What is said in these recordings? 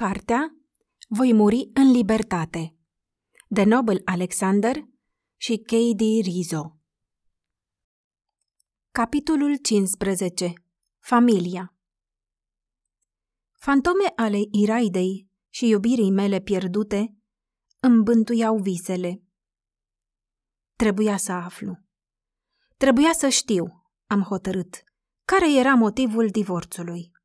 Cartea Voi muri în libertate de Nobel Alexander și K.D. Rizzo Capitolul 15 Familia Fantome ale Iraidei și iubirii mele pierdute îmi bântuiau visele. Trebuia să aflu. Trebuia să știu, am hotărât, care era motivul divorțului.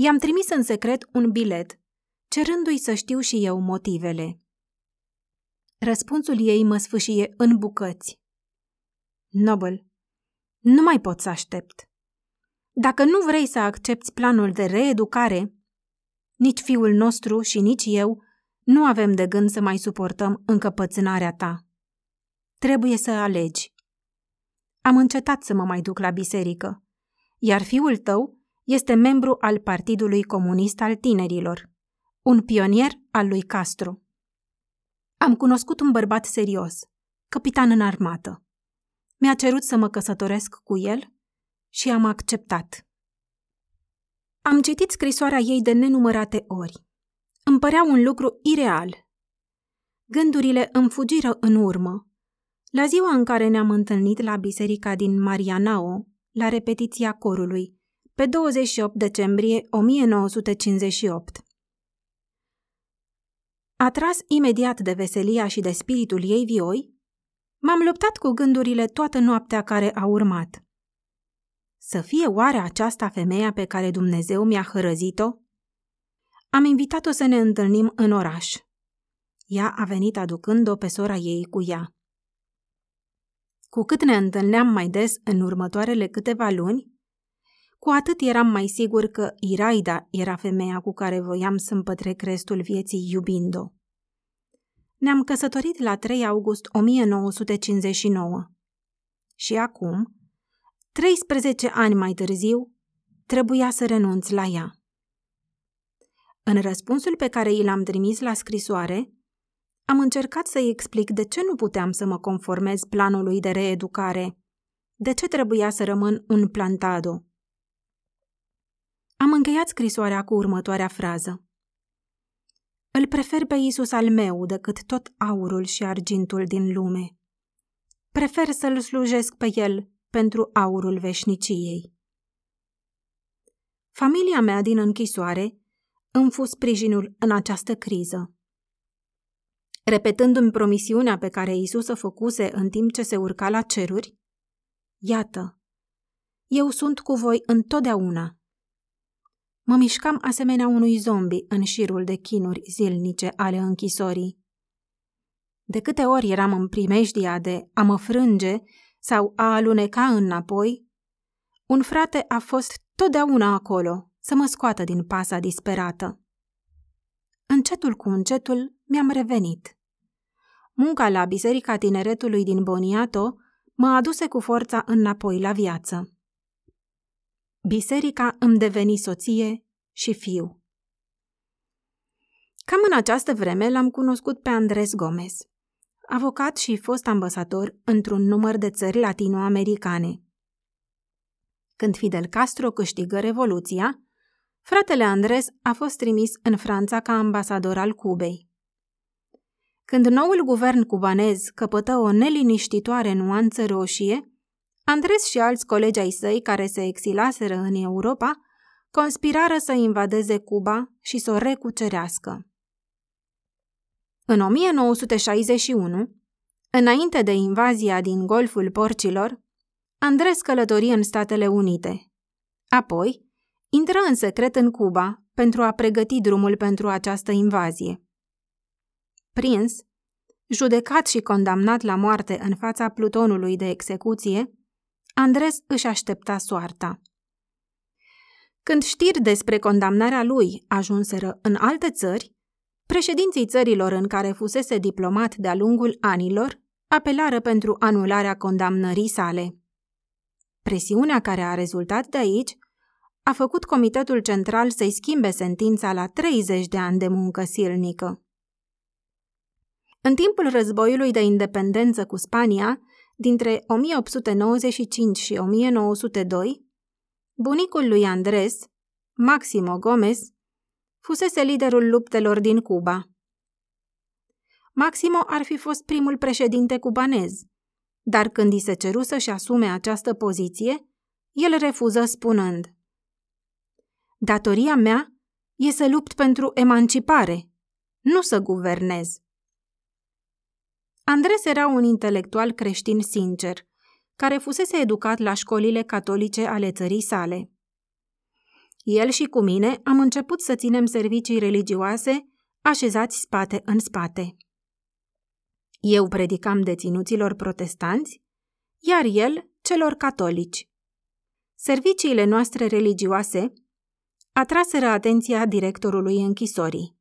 I-am trimis în secret un bilet, cerându-i să știu și eu motivele. Răspunsul ei mă sfâșie în bucăți. Nobel, nu mai pot să aștept. Dacă nu vrei să accepti planul de reeducare, nici fiul nostru și nici eu nu avem de gând să mai suportăm încăpățânarea ta. Trebuie să alegi. Am încetat să mă mai duc la biserică, iar fiul tău este membru al Partidului Comunist al Tinerilor, un pionier al lui Castro. Am cunoscut un bărbat serios, capitan în armată. Mi-a cerut să mă căsătoresc cu el și am acceptat. Am citit scrisoarea ei de nenumărate ori. Îmi părea un lucru ireal. Gândurile îmi fugiră în urmă. La ziua în care ne-am întâlnit la biserica din Marianao, la repetiția corului, pe 28 decembrie 1958. Atras imediat de veselia și de spiritul ei vioi, m-am luptat cu gândurile toată noaptea care a urmat. Să fie oare aceasta femeia pe care Dumnezeu mi-a hărăzit-o? Am invitat-o să ne întâlnim în oraș. Ea a venit aducând-o pe sora ei cu ea. Cu cât ne întâlneam mai des în următoarele câteva luni, cu atât eram mai sigur că Iraida era femeia cu care voiam să-mi pătrec restul vieții iubind-o. Ne-am căsătorit la 3 august 1959. Și acum, 13 ani mai târziu, trebuia să renunț la ea. În răspunsul pe care i l-am trimis la scrisoare, am încercat să-i explic de ce nu puteam să mă conformez planului de reeducare, de ce trebuia să rămân un plantado. Am încheiat scrisoarea cu următoarea frază. Îl prefer pe Isus al meu decât tot aurul și argintul din lume. Prefer să-L slujesc pe El pentru aurul veșniciei. Familia mea din închisoare îmi fu sprijinul în această criză. Repetându-mi promisiunea pe care Isus o făcuse în timp ce se urca la ceruri, iată, eu sunt cu voi întotdeauna Mă mișcam asemenea unui zombi în șirul de chinuri zilnice ale închisorii. De câte ori eram în primejdia de a mă frânge sau a aluneca înapoi, un frate a fost totdeauna acolo să mă scoată din pasa disperată. Încetul cu încetul mi-am revenit. Munca la Biserica Tineretului din Boniato mă aduse cu forța înapoi la viață. Biserica îmi deveni soție și fiu. Cam în această vreme l-am cunoscut pe Andres Gomez, avocat și fost ambasador într-un număr de țări latinoamericane. Când Fidel Castro câștigă Revoluția, fratele Andres a fost trimis în Franța ca ambasador al Cubei. Când noul guvern cubanez căpătă o neliniștitoare nuanță roșie, Andres și alți colegi ai săi care se exilaseră în Europa conspirară să invadeze Cuba și să o recucerească. În 1961, înainte de invazia din Golful Porcilor, Andres călători în Statele Unite. Apoi, intră în secret în Cuba pentru a pregăti drumul pentru această invazie. Prins, judecat și condamnat la moarte în fața plutonului de execuție, Andres își aștepta soarta. Când știri despre condamnarea lui ajunseră în alte țări, președinții țărilor în care fusese diplomat de-a lungul anilor apelară pentru anularea condamnării sale. Presiunea care a rezultat de aici a făcut Comitetul Central să-i schimbe sentința la 30 de ani de muncă silnică. În timpul războiului de independență cu Spania, dintre 1895 și 1902, bunicul lui Andres, Maximo Gomez, fusese liderul luptelor din Cuba. Maximo ar fi fost primul președinte cubanez, dar când i se ceru să-și asume această poziție, el refuză spunând Datoria mea e să lupt pentru emancipare, nu să guvernez. Andres era un intelectual creștin sincer, care fusese educat la școlile catolice ale țării sale. El și cu mine am început să ținem servicii religioase așezați spate în spate. Eu predicam deținuților protestanți, iar el celor catolici. Serviciile noastre religioase atraseră atenția directorului închisorii.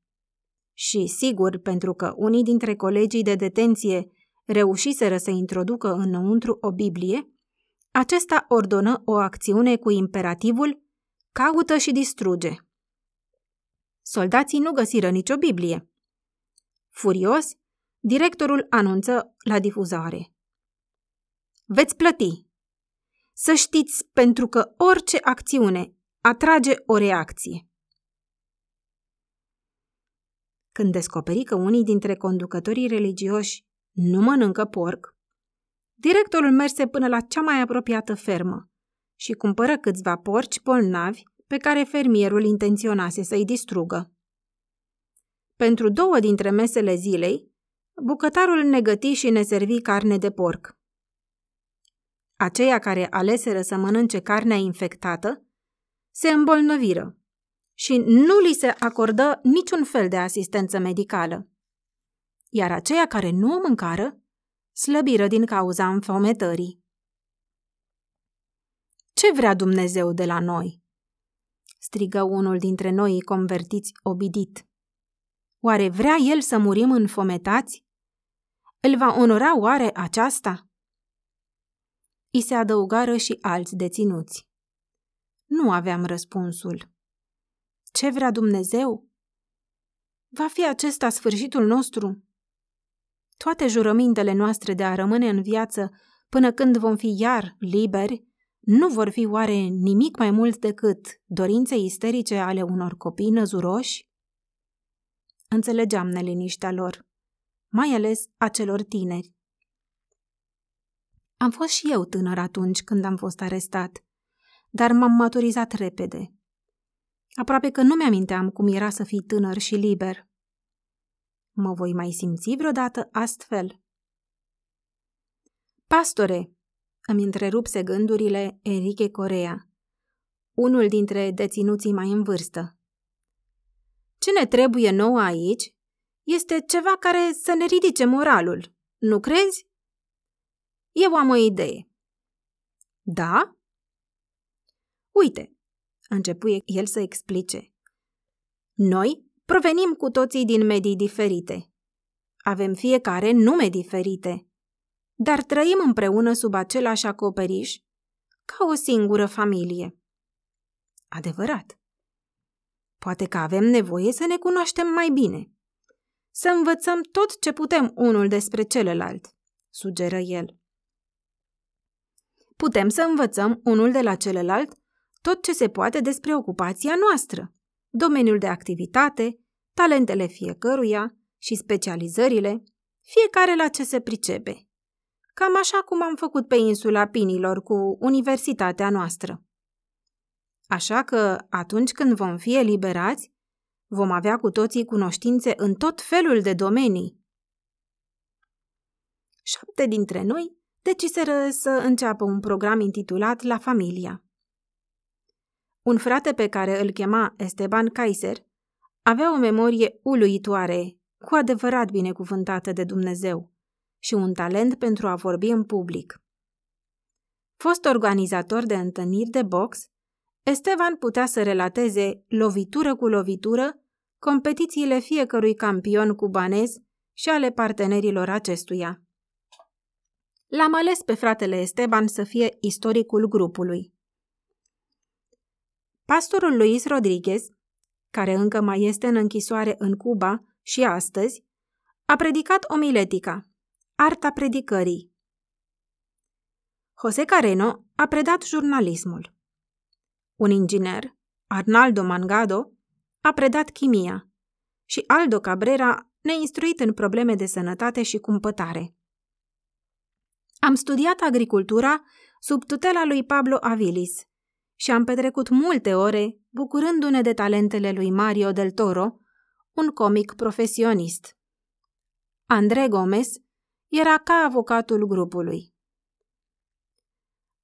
Și, sigur, pentru că unii dintre colegii de detenție reușiseră să introducă înăuntru o Biblie, acesta ordonă o acțiune cu imperativul caută și distruge. Soldații nu găsiră nicio Biblie. Furios, directorul anunță la difuzare. Veți plăti. Să știți pentru că orice acțiune atrage o reacție. Când descoperi că unii dintre conducătorii religioși nu mănâncă porc, directorul merse până la cea mai apropiată fermă și cumpără câțiva porci bolnavi pe care fermierul intenționase să-i distrugă. Pentru două dintre mesele zilei, bucătarul ne găti și ne servi carne de porc. Aceia care aleseră să mănânce carnea infectată se îmbolnăviră și nu li se acordă niciun fel de asistență medicală. Iar aceia care nu o mâncară slăbiră din cauza înfometării. Ce vrea Dumnezeu de la noi? strigă unul dintre noi convertiți obidit. Oare vrea el să murim înfometați? Îl va onora oare aceasta? I se adăugară și alți deținuți. Nu aveam răspunsul. Ce vrea Dumnezeu? Va fi acesta sfârșitul nostru? Toate jurămintele noastre de a rămâne în viață până când vom fi iar liberi, nu vor fi oare nimic mai mult decât dorințe isterice ale unor copii năzuroși? Înțelegeam neliniștea lor, mai ales a celor tineri. Am fost și eu tânăr atunci când am fost arestat, dar m-am maturizat repede. Aproape că nu mi-aminteam cum era să fii tânăr și liber. Mă voi mai simți vreodată astfel? Pastore, îmi întrerupse gândurile Enrique Corea, unul dintre deținuții mai în vârstă. Ce ne trebuie nouă aici este ceva care să ne ridice moralul, nu crezi? Eu am o idee. Da? Uite, începu el să explice. Noi provenim cu toții din medii diferite. Avem fiecare nume diferite, dar trăim împreună sub același acoperiș, ca o singură familie. Adevărat. Poate că avem nevoie să ne cunoaștem mai bine. Să învățăm tot ce putem unul despre celălalt, sugeră el. Putem să învățăm unul de la celălalt tot ce se poate despre ocupația noastră, domeniul de activitate, talentele fiecăruia și specializările, fiecare la ce se pricepe. Cam așa cum am făcut pe insula Pinilor cu universitatea noastră. Așa că, atunci când vom fi eliberați, vom avea cu toții cunoștințe în tot felul de domenii. Șapte dintre noi deciseră să înceapă un program intitulat La Familia. Un frate pe care îl chema Esteban Kaiser avea o memorie uluitoare, cu adevărat binecuvântată de Dumnezeu, și un talent pentru a vorbi în public. Fost organizator de întâlniri de box, Esteban putea să relateze lovitură cu lovitură competițiile fiecărui campion cubanez și ale partenerilor acestuia. L-am ales pe fratele Esteban să fie istoricul grupului. Pastorul Luis Rodriguez, care încă mai este în închisoare în Cuba și astăzi, a predicat omiletica, arta predicării. José Careno a predat jurnalismul. Un inginer, Arnaldo Mangado, a predat chimia și Aldo Cabrera ne-a instruit în probleme de sănătate și cumpătare. Am studiat agricultura sub tutela lui Pablo Avilis și am petrecut multe ore bucurându-ne de talentele lui Mario del Toro, un comic profesionist. André Gomez era ca avocatul grupului.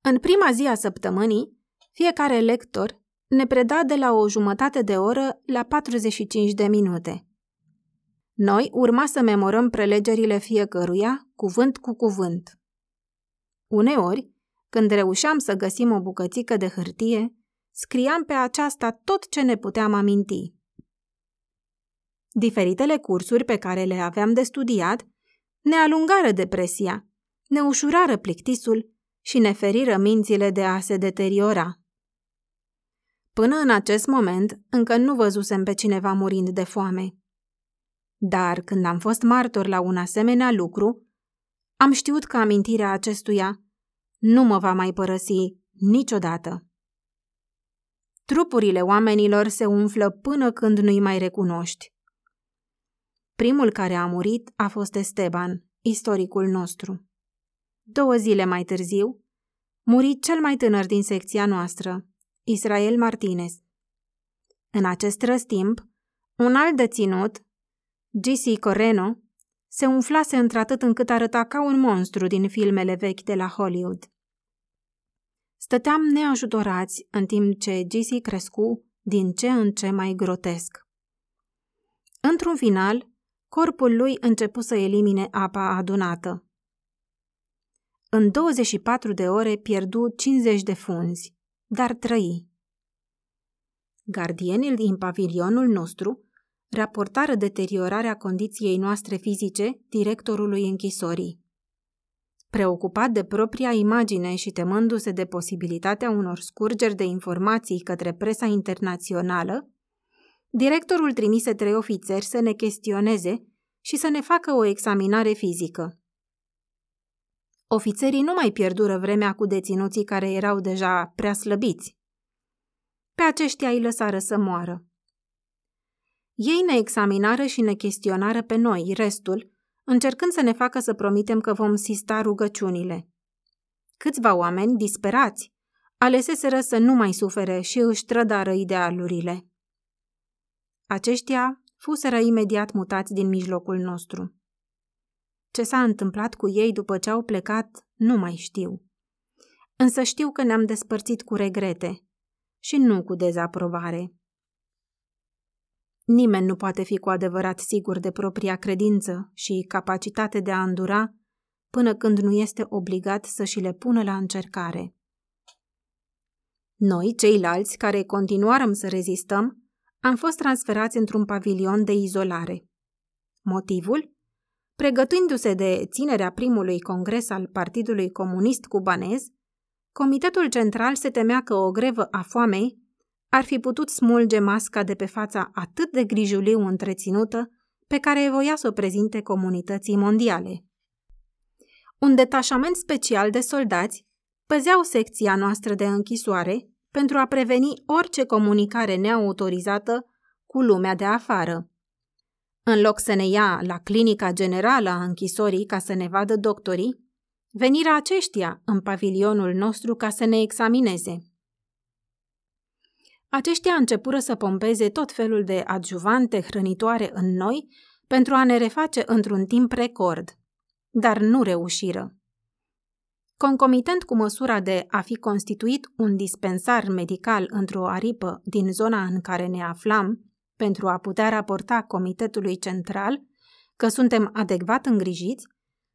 În prima zi a săptămânii, fiecare lector ne preda de la o jumătate de oră la 45 de minute. Noi urma să memorăm prelegerile fiecăruia, cuvânt cu cuvânt. Uneori, când reușeam să găsim o bucățică de hârtie, scriam pe aceasta tot ce ne puteam aminti. Diferitele cursuri pe care le aveam de studiat ne alungară depresia, ne ușurară plictisul și ne feriră mințile de a se deteriora. Până în acest moment, încă nu văzusem pe cineva murind de foame. Dar când am fost martor la un asemenea lucru, am știut că amintirea acestuia nu mă va mai părăsi niciodată. Trupurile oamenilor se umflă până când nu-i mai recunoști. Primul care a murit a fost Esteban, istoricul nostru. Două zile mai târziu, muri cel mai tânăr din secția noastră, Israel Martinez. În acest răstimp, un alt deținut, G.C. Coreno, se umflase într-atât încât arăta ca un monstru din filmele vechi de la Hollywood. Stăteam neajutorați în timp ce G.C. crescu din ce în ce mai grotesc. Într-un final, corpul lui începu să elimine apa adunată. În 24 de ore pierdu 50 de funzi, dar trăi. Gardienii din pavilionul nostru raportară deteriorarea condiției noastre fizice directorului închisorii. Preocupat de propria imagine și temându-se de posibilitatea unor scurgeri de informații către presa internațională, directorul trimise trei ofițeri să ne chestioneze și să ne facă o examinare fizică. Ofițerii nu mai pierdură vremea cu deținuții care erau deja prea slăbiți. Pe aceștia îi lăsară să moară. Ei ne examinară și ne chestionară pe noi, restul, încercând să ne facă să promitem că vom sista rugăciunile. Câțiva oameni, disperați, aleseseră să nu mai sufere și își trădară idealurile. Aceștia fuseră imediat mutați din mijlocul nostru. Ce s-a întâmplat cu ei după ce au plecat, nu mai știu. Însă știu că ne-am despărțit cu regrete și nu cu dezaprobare. Nimeni nu poate fi cu adevărat sigur de propria credință și capacitate de a îndura până când nu este obligat să și le pună la încercare. Noi, ceilalți care continuarăm să rezistăm, am fost transferați într-un pavilion de izolare. Motivul? Pregătindu-se de ținerea primului congres al Partidului Comunist Cubanez, Comitetul Central se temea că o grevă a foamei ar fi putut smulge masca de pe fața atât de grijuliu întreținută pe care voia să o prezinte comunității mondiale. Un detașament special de soldați păzeau secția noastră de închisoare pentru a preveni orice comunicare neautorizată cu lumea de afară. În loc să ne ia la clinica generală a închisorii ca să ne vadă doctorii, venirea aceștia în pavilionul nostru ca să ne examineze. Aceștia începură să pompeze tot felul de adjuvante hrănitoare în noi pentru a ne reface într-un timp record, dar nu reușiră. Concomitent cu măsura de a fi constituit un dispensar medical într-o aripă din zona în care ne aflam, pentru a putea raporta Comitetului Central că suntem adecvat îngrijiți,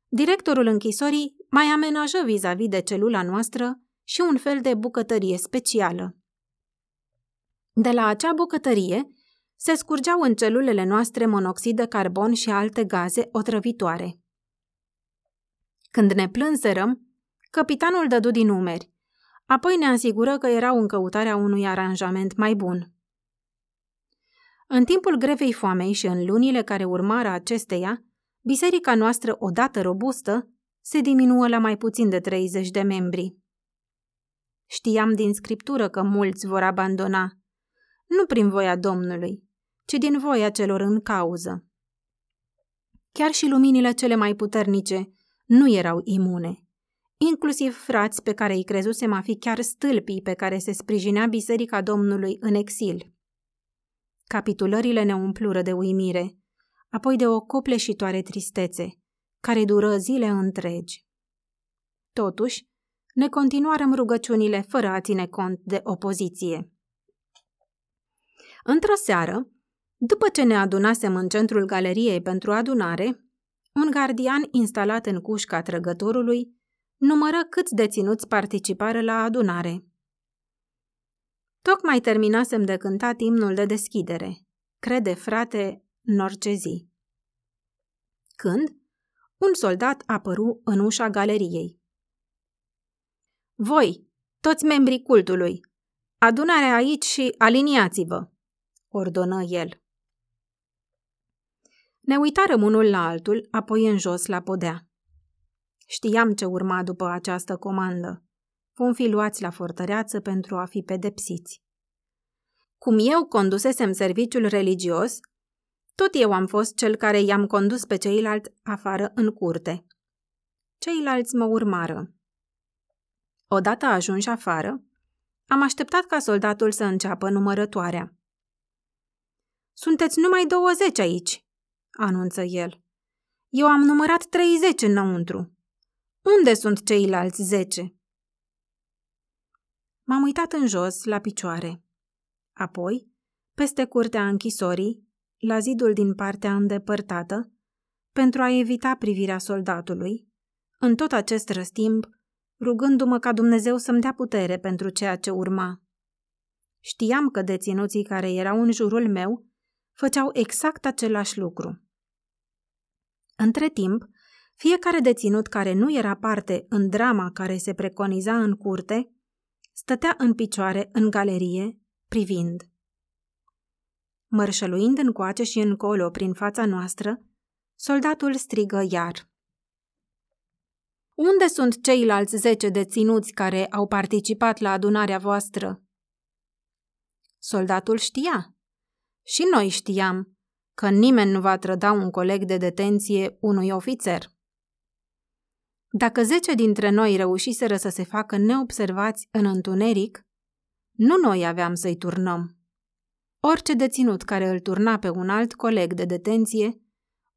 directorul închisorii mai amenajă vis-a-vis de celula noastră și un fel de bucătărie specială. De la acea bucătărie se scurgeau în celulele noastre monoxid de carbon și alte gaze otrăvitoare. Când ne plânserăm, capitanul dădu din numeri, apoi ne asigură că erau în căutarea unui aranjament mai bun. În timpul grevei foamei și în lunile care urmară acesteia, biserica noastră, odată robustă, se diminuă la mai puțin de 30 de membri. Știam din scriptură că mulți vor abandona, nu prin voia Domnului, ci din voia celor în cauză. Chiar și luminile cele mai puternice nu erau imune. Inclusiv frați pe care îi crezusem a fi chiar stâlpii pe care se sprijinea Biserica Domnului în exil. Capitulările ne umplură de uimire, apoi de o copleșitoare tristețe, care dură zile întregi. Totuși, ne continuarăm rugăciunile fără a ține cont de opoziție. Într-o seară, după ce ne adunasem în centrul galeriei pentru adunare, un gardian instalat în cușca trăgătorului numără câți deținuți participară la adunare. Tocmai terminasem de cântat imnul de deschidere. Crede, frate, în orice zi. Când? Un soldat apăru în ușa galeriei. Voi, toți membrii cultului, adunarea aici și aliniați-vă, ordonă el. Ne uitarăm unul la altul, apoi în jos la podea. Știam ce urma după această comandă. Vom fi luați la fortăreață pentru a fi pedepsiți. Cum eu condusesem serviciul religios, tot eu am fost cel care i-am condus pe ceilalți afară în curte. Ceilalți mă urmară. Odată ajunși afară, am așteptat ca soldatul să înceapă numărătoarea. Sunteți numai 20 aici, anunță el. Eu am numărat 30 înăuntru. Unde sunt ceilalți 10? M-am uitat în jos, la picioare. Apoi, peste curtea închisorii, la zidul din partea îndepărtată, pentru a evita privirea soldatului, în tot acest răstimp, rugându-mă ca Dumnezeu să-mi dea putere pentru ceea ce urma. Știam că deținuții care erau în jurul meu făceau exact același lucru. Între timp, fiecare deținut care nu era parte în drama care se preconiza în curte, stătea în picioare în galerie, privind. Mărșăluind încoace și încolo prin fața noastră, soldatul strigă iar. Unde sunt ceilalți zece deținuți care au participat la adunarea voastră? Soldatul știa. Și noi știam că nimeni nu va trăda un coleg de detenție unui ofițer. Dacă zece dintre noi reușiseră să se facă neobservați în întuneric, nu noi aveam să-i turnăm. Orice deținut care îl turna pe un alt coleg de detenție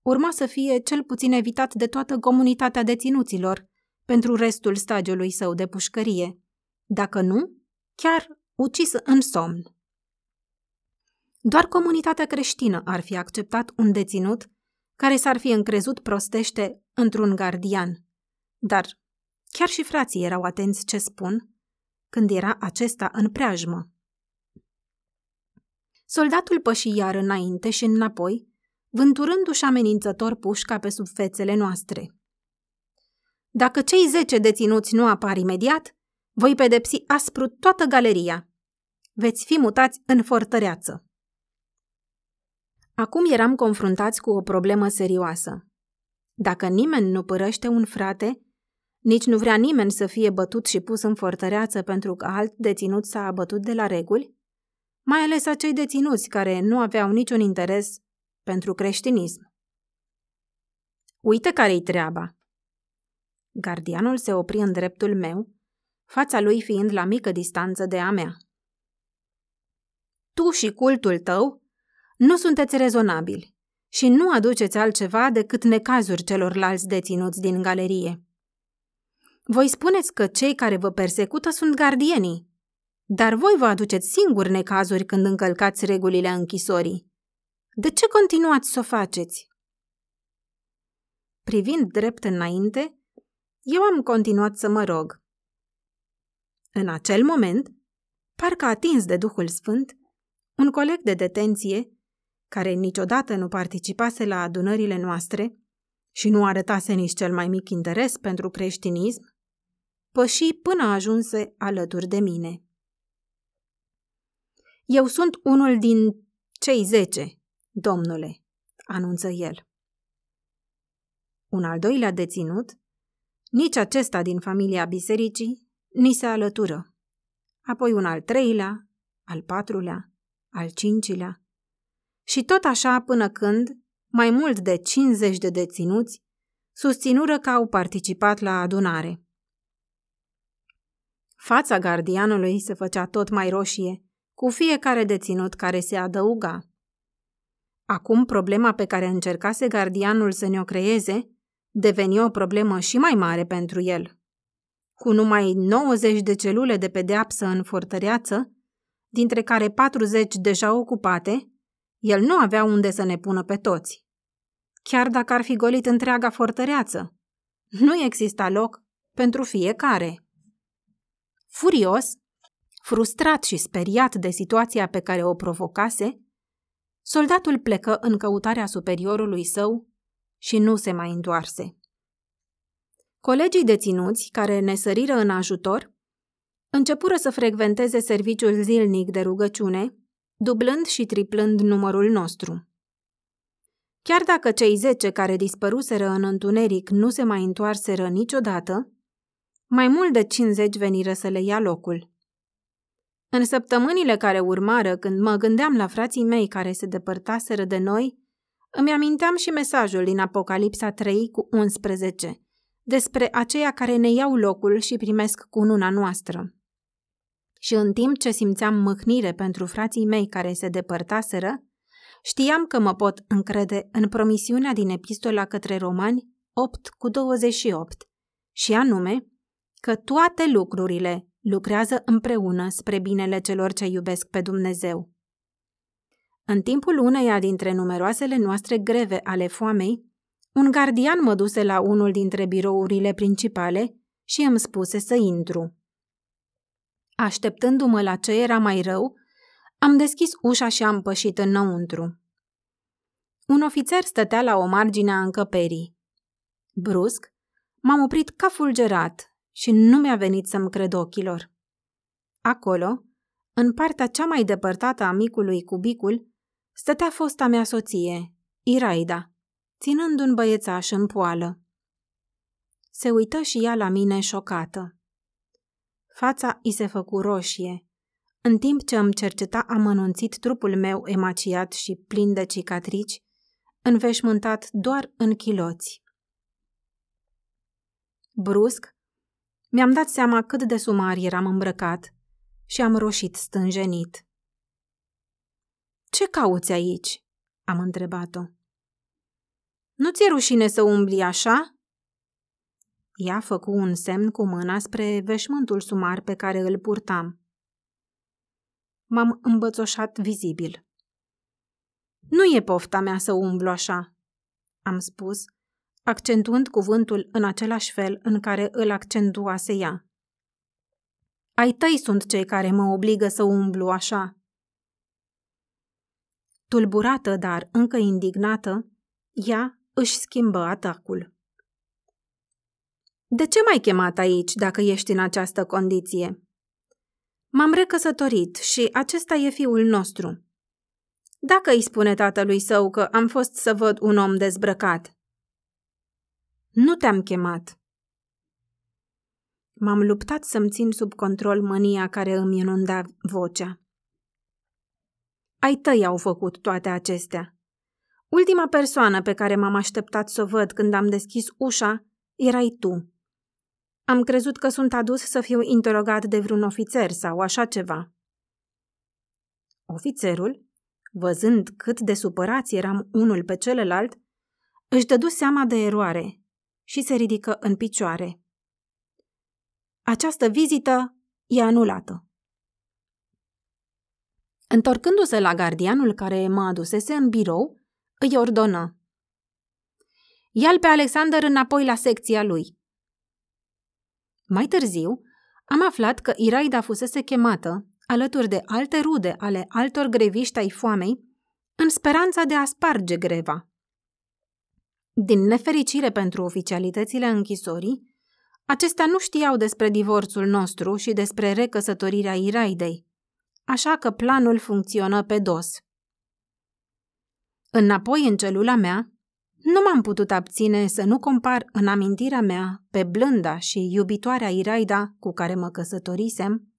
urma să fie cel puțin evitat de toată comunitatea deținuților pentru restul stagiului său de pușcărie. Dacă nu, chiar ucis în somn. Doar comunitatea creștină ar fi acceptat un deținut care s-ar fi încrezut prostește într-un gardian. Dar chiar și frații erau atenți ce spun când era acesta în preajmă. Soldatul păși iar înainte și înapoi, vânturându-și amenințător pușca pe sub fețele noastre. Dacă cei zece deținuți nu apar imediat, voi pedepsi aspru toată galeria. Veți fi mutați în fortăreață. Acum eram confruntați cu o problemă serioasă. Dacă nimeni nu părăște un frate, nici nu vrea nimeni să fie bătut și pus în fortăreață pentru că alt deținut s-a abătut de la reguli, mai ales acei deținuți care nu aveau niciun interes pentru creștinism. Uite care-i treaba. Gardianul se opri în dreptul meu, fața lui fiind la mică distanță de a mea. Tu și cultul tău nu sunteți rezonabili și nu aduceți altceva decât necazuri celorlalți deținuți din galerie. Voi spuneți că cei care vă persecută sunt gardienii, dar voi vă aduceți singuri necazuri când încălcați regulile închisorii. De ce continuați să o faceți? Privind drept înainte, eu am continuat să mă rog. În acel moment, parcă atins de Duhul Sfânt, un coleg de detenție, care niciodată nu participase la adunările noastre și nu arătase nici cel mai mic interes pentru creștinism, păși până ajunse alături de mine. Eu sunt unul din cei zece, domnule, anunță el. Un al doilea deținut, nici acesta din familia bisericii, ni se alătură. Apoi un al treilea, al patrulea, al cincilea. Și tot așa până când, mai mult de 50 de deținuți, susținură că au participat la adunare. Fața gardianului se făcea tot mai roșie, cu fiecare deținut care se adăuga. Acum problema pe care încercase gardianul să ne-o creeze deveni o problemă și mai mare pentru el. Cu numai 90 de celule de pedeapsă în fortăreață, dintre care 40 deja ocupate, el nu avea unde să ne pună pe toți. Chiar dacă ar fi golit întreaga fortăreață, nu exista loc pentru fiecare. Furios, frustrat și speriat de situația pe care o provocase, soldatul plecă în căutarea superiorului său și nu se mai întoarse. Colegii deținuți, care ne săriră în ajutor, începură să frecventeze serviciul zilnic de rugăciune, dublând și triplând numărul nostru. Chiar dacă cei zece care dispăruseră în întuneric nu se mai întoarseră niciodată, mai mult de 50 veniră să le ia locul. În săptămânile care urmară, când mă gândeam la frații mei care se depărtaseră de noi, îmi aminteam și mesajul din Apocalipsa 3 cu 11, despre aceia care ne iau locul și primesc cununa noastră. Și în timp ce simțeam mâhnire pentru frații mei care se depărtaseră, știam că mă pot încrede în promisiunea din epistola către romani 8 cu 28, și anume că toate lucrurile lucrează împreună spre binele celor ce iubesc pe Dumnezeu. În timpul uneia dintre numeroasele noastre greve ale foamei, un gardian mă duse la unul dintre birourile principale și îmi spuse să intru. Așteptându-mă la ce era mai rău, am deschis ușa și am pășit înăuntru. Un ofițer stătea la o margine a încăperii. Brusc, m-am oprit ca fulgerat și nu mi-a venit să-mi cred ochilor. Acolo, în partea cea mai depărtată a micului cubicul, stătea fosta mea soție, Iraida, ținând un băiețaș în poală. Se uită și ea la mine șocată. Fața i se făcu roșie, în timp ce îmi cerceta amănunțit trupul meu emaciat și plin de cicatrici, înveșmântat doar în chiloți. Brusc, mi-am dat seama cât de sumar eram îmbrăcat și am roșit stânjenit. Ce cauți aici?" am întrebat-o. Nu ți-e rușine să umbli așa?" Ea făcu un semn cu mâna spre veșmântul sumar pe care îl purtam. M-am îmbățoșat vizibil. Nu e pofta mea să umblu așa, am spus, accentuând cuvântul în același fel în care îl accentuase ea. Ai tăi sunt cei care mă obligă să umblu așa. Tulburată, dar încă indignată, ea își schimbă atacul. De ce m-ai chemat aici dacă ești în această condiție? M-am recăsătorit și acesta e fiul nostru. Dacă îi spune tatălui său că am fost să văd un om dezbrăcat. Nu te-am chemat. M-am luptat să-mi țin sub control mânia care îmi inunda vocea. Ai tăi au făcut toate acestea. Ultima persoană pe care m-am așteptat să o văd când am deschis ușa erai tu. Am crezut că sunt adus să fiu interogat de vreun ofițer sau așa ceva. Ofițerul, văzând cât de supărați eram unul pe celălalt, își dădu seama de eroare și se ridică în picioare. Această vizită e anulată. Întorcându-se la gardianul care mă adusese în birou, îi ordonă. Ia-l pe Alexander înapoi la secția lui. Mai târziu, am aflat că Iraida fusese chemată, alături de alte rude ale altor greviști ai foamei, în speranța de a sparge greva. Din nefericire pentru oficialitățile închisorii, acestea nu știau despre divorțul nostru și despre recăsătorirea Iraidei, așa că planul funcționă pe dos. Înapoi în celula mea, nu m-am putut abține să nu compar în amintirea mea pe blânda și iubitoarea Iraida cu care mă căsătorisem,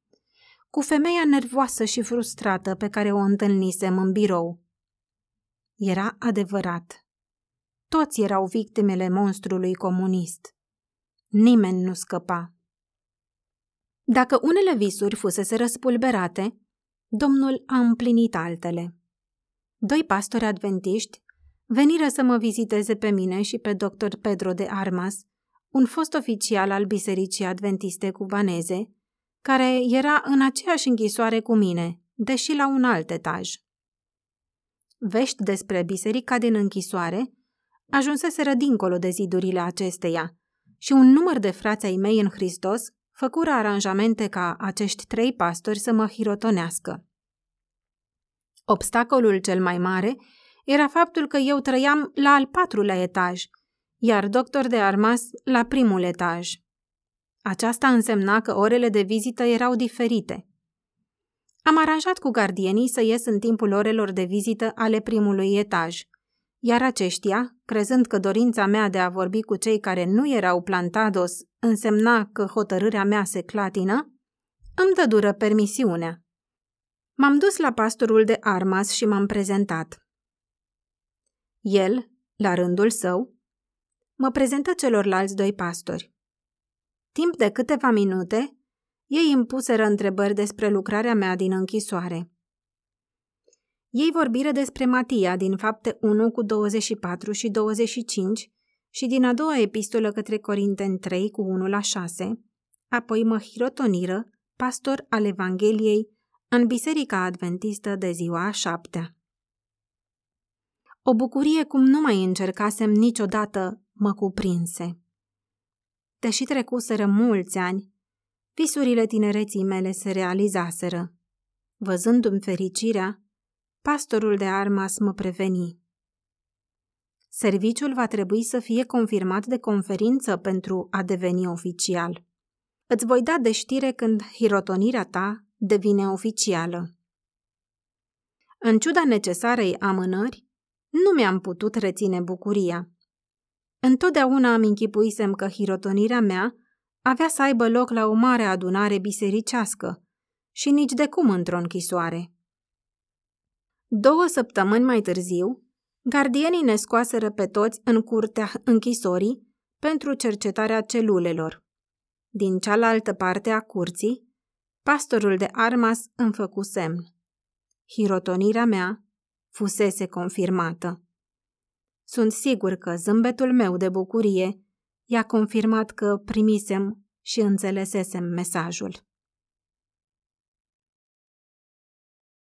cu femeia nervoasă și frustrată pe care o întâlnisem în birou. era adevărat. Toți erau victimele monstrului comunist. Nimeni nu scăpa. Dacă unele visuri fusese răspulberate, Domnul a împlinit altele. Doi pastori adventiști veniră să mă viziteze pe mine și pe dr. Pedro de Armas, un fost oficial al Bisericii Adventiste cubaneze, care era în aceeași închisoare cu mine, deși la un alt etaj. Vești despre biserica din închisoare ajunseseră dincolo de zidurile acesteia și un număr de frați ai mei în Hristos făcură aranjamente ca acești trei pastori să mă hirotonească. Obstacolul cel mai mare era faptul că eu trăiam la al patrulea etaj, iar doctor de armas la primul etaj. Aceasta însemna că orele de vizită erau diferite. Am aranjat cu gardienii să ies în timpul orelor de vizită ale primului etaj, iar aceștia, crezând că dorința mea de a vorbi cu cei care nu erau plantados însemna că hotărârea mea se clatină, îmi dă dură permisiunea. M-am dus la pastorul de armas și m-am prezentat. El, la rândul său, mă prezentă celorlalți doi pastori. Timp de câteva minute, ei îmi puseră întrebări despre lucrarea mea din închisoare. Ei vorbiră despre Matia din fapte 1 cu 24 și 25 și din a doua epistolă către Corinteni 3 cu 1 la 6, apoi mă hirotoniră, pastor al Evangheliei, în Biserica Adventistă de ziua a șaptea. O bucurie cum nu mai încercasem niciodată mă cuprinse. Deși trecuseră mulți ani, visurile tinereții mele se realizaseră. Văzându-mi fericirea, pastorul de armas mă preveni. Serviciul va trebui să fie confirmat de conferință pentru a deveni oficial. Îți voi da de știre când hirotonirea ta devine oficială. În ciuda necesarei amânări, nu mi-am putut reține bucuria. Întotdeauna am închipuisem că hirotonirea mea avea să aibă loc la o mare adunare bisericească și nici de cum într-o închisoare. Două săptămâni mai târziu, gardienii ne scoaseră pe toți în curtea închisorii pentru cercetarea celulelor. Din cealaltă parte a curții, pastorul de armas îmi făcu semn. Hirotonirea mea fusese confirmată. Sunt sigur că zâmbetul meu de bucurie i-a confirmat că primisem și înțelesesem mesajul.